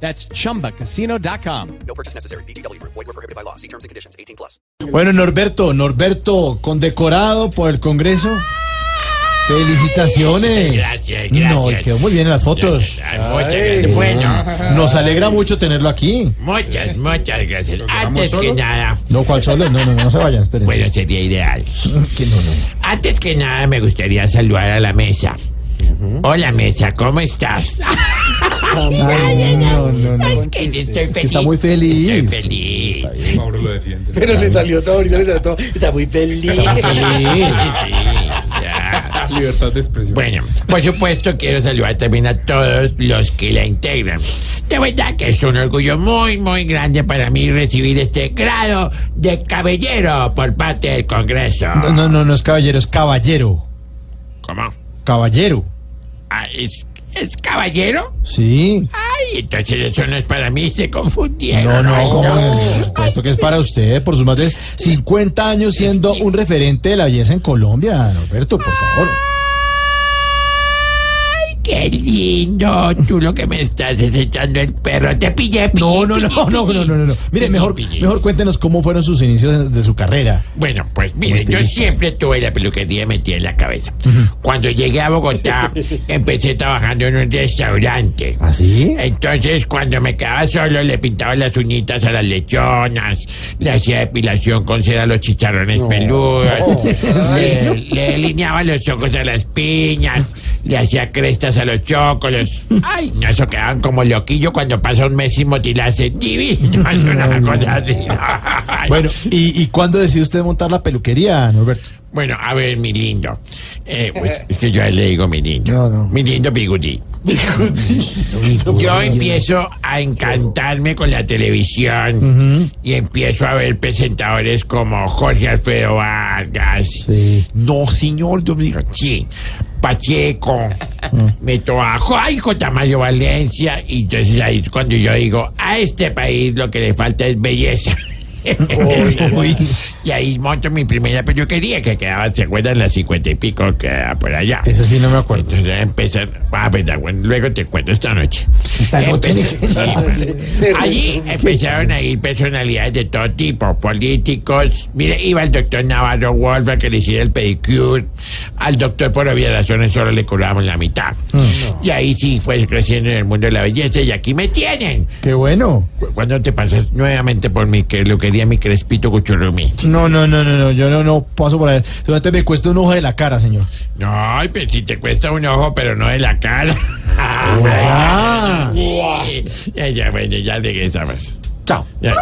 That's chumbacasino.com. No purchase necessary. BGW. Void were prohibited by law. See terms and conditions. 18 plus. Bueno, Norberto, Norberto, condecorado por el Congreso. Felicitaciones. Gracias, No, gracias. quedó muy bien en las fotos. Muchas gracias. Bueno, Nos alegra mucho tenerlo aquí. muchas, muchas gracias. Antes que nada, No, ¿cuál solo? No, no, no, no se vayan, espérense. bueno, sería ideal. Que no, no. Antes que nada, me gustaría saludar a la mesa. Hola, mesa, ¿cómo estás? No, no, no, no. Es que estoy feliz. está muy feliz. Estoy feliz. Pero le salió todo, ahorita le salió todo. Está muy feliz. Sí, ya. Libertad de expresión. Bueno, por supuesto quiero saludar también a todos los que la integran. De verdad que es un orgullo muy, muy grande para mí recibir este grado de caballero por parte del Congreso. No, no, no, no es caballero, es caballero. ¿Cómo? Caballero. Ah, ¿es, ¿Es caballero? Sí. Ay, entonces eso no es para mí, se No, confundieron. no, ¿cómo? Por supuesto que es para usted, por sus más de 50 años siendo un referente de la belleza en Colombia, Norberto, por favor. Lindo, tú lo que me estás es echando el perro, te pillé, pillé, No, no, pillé, no, no, pillé. no, no, no. Mire, mejor, pillé. mejor cuéntenos cómo fueron sus inicios de su carrera. Bueno, pues mire, yo siempre tuve la peluquería metida en la cabeza. Cuando llegué a Bogotá, empecé trabajando en un restaurante. ¿Así? Entonces, cuando me quedaba solo, le pintaba las uñitas a las lechonas, le hacía depilación con cera a los chicharrones peludos, le, le delineaba los ojos a las piñas, le hacía crestas a los chócolos. Ay, no, eso quedaban como loquillo cuando pasa un mes sin motilarse. Divino, es una cosa así. Ay. Bueno, ¿y, ¿y cuándo decidió usted montar la peluquería, Norberto? Bueno, a ver, mi lindo. Eh, pues, es que yo le digo mi lindo. No, no. Mi lindo Bigudí. Yo empiezo a encantarme con la televisión y empiezo a ver presentadores como Jorge Alfredo Vargas. Sí. No, señor, yo digo, sí. Pacheco, meto a ay, J. Tamayo Valencia, y entonces ahí es cuando yo digo, a este país lo que le falta es belleza. Uy. Y ahí monto mi primera peluquería que quedaba, ¿se acuerdan? Las cincuenta y pico que quedaba por allá. Ese sí no me acuerdo. Entonces empezar, ah, verdad, bueno, luego te cuento esta noche. Esta noche. Empecé- sí, bueno. Allí empezaron a ir personalidades de todo tipo, políticos. Mire, iba el doctor Navarro Wolf a que le hiciera el pedicure. Al doctor por obvias razones solo le cobramos la mitad. Mm. Y ahí sí fue creciendo en el mundo de la belleza y aquí me tienen. Qué bueno. Cu- ¿Cuándo te pasas nuevamente por mi que quería mi crespito cuchurrumí? No, no, no, no, no, yo no, no paso por ahí. Solamente me cuesta un ojo de la cara, señor. No, ay, pues si te cuesta un ojo, pero no de la cara. Ah. Ya, ya, bueno, ya regresamos. Chao. Ya.